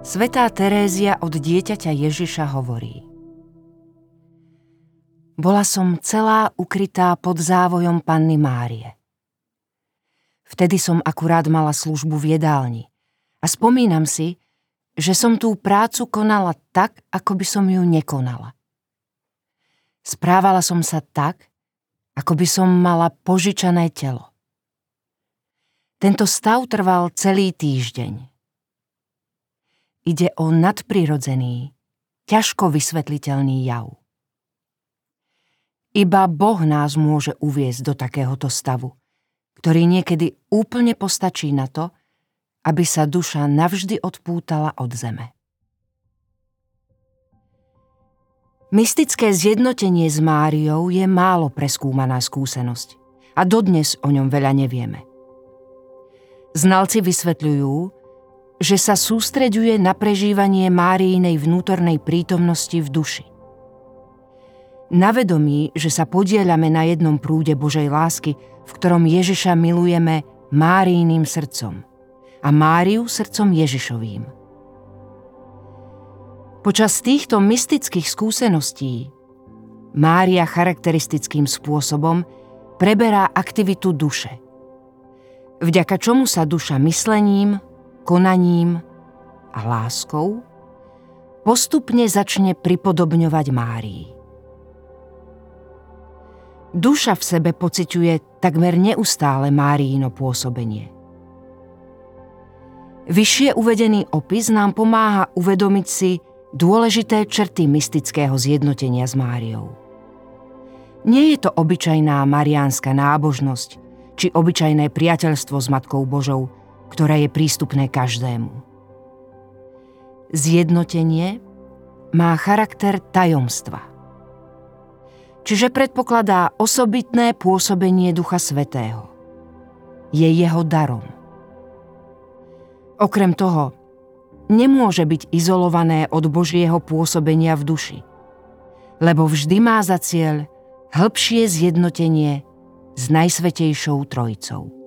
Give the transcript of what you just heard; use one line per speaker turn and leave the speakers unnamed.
Svetá Terézia od dieťaťa Ježiša hovorí Bola som celá ukrytá pod závojom Panny Márie. Vtedy som akurát mala službu v jedálni a spomínam si, že som tú prácu konala tak, ako by som ju nekonala. Správala som sa tak, ako by som mala požičané telo. Tento stav trval celý týždeň. Ide o nadprirodzený, ťažko vysvetliteľný jav. Iba Boh nás môže uviezť do takéhoto stavu, ktorý niekedy úplne postačí na to, aby sa duša navždy odpútala od zeme. Mystické zjednotenie s Máriou je málo preskúmaná skúsenosť a dodnes o ňom veľa nevieme. Znalci vysvetľujú, že sa sústreďuje na prežívanie Máriinej vnútornej prítomnosti v duši. Na vedomí, že sa podielame na jednom prúde Božej lásky, v ktorom Ježiša milujeme Máriiným srdcom a Máriu srdcom Ježišovým. Počas týchto mystických skúseností Mária charakteristickým spôsobom preberá aktivitu duše, vďaka čomu sa duša myslením, konaním a láskou postupne začne pripodobňovať Márii. Duša v sebe pociťuje takmer neustále Máriino pôsobenie. Vyššie uvedený opis nám pomáha uvedomiť si dôležité črty mystického zjednotenia s Máriou. Nie je to obyčajná mariánska nábožnosť či obyčajné priateľstvo s Matkou Božou, ktoré je prístupné každému. Zjednotenie má charakter tajomstva. Čiže predpokladá osobitné pôsobenie Ducha Svetého. Je jeho darom. Okrem toho, nemôže byť izolované od Božieho pôsobenia v duši, lebo vždy má za cieľ hĺbšie zjednotenie s Najsvetejšou Trojicou.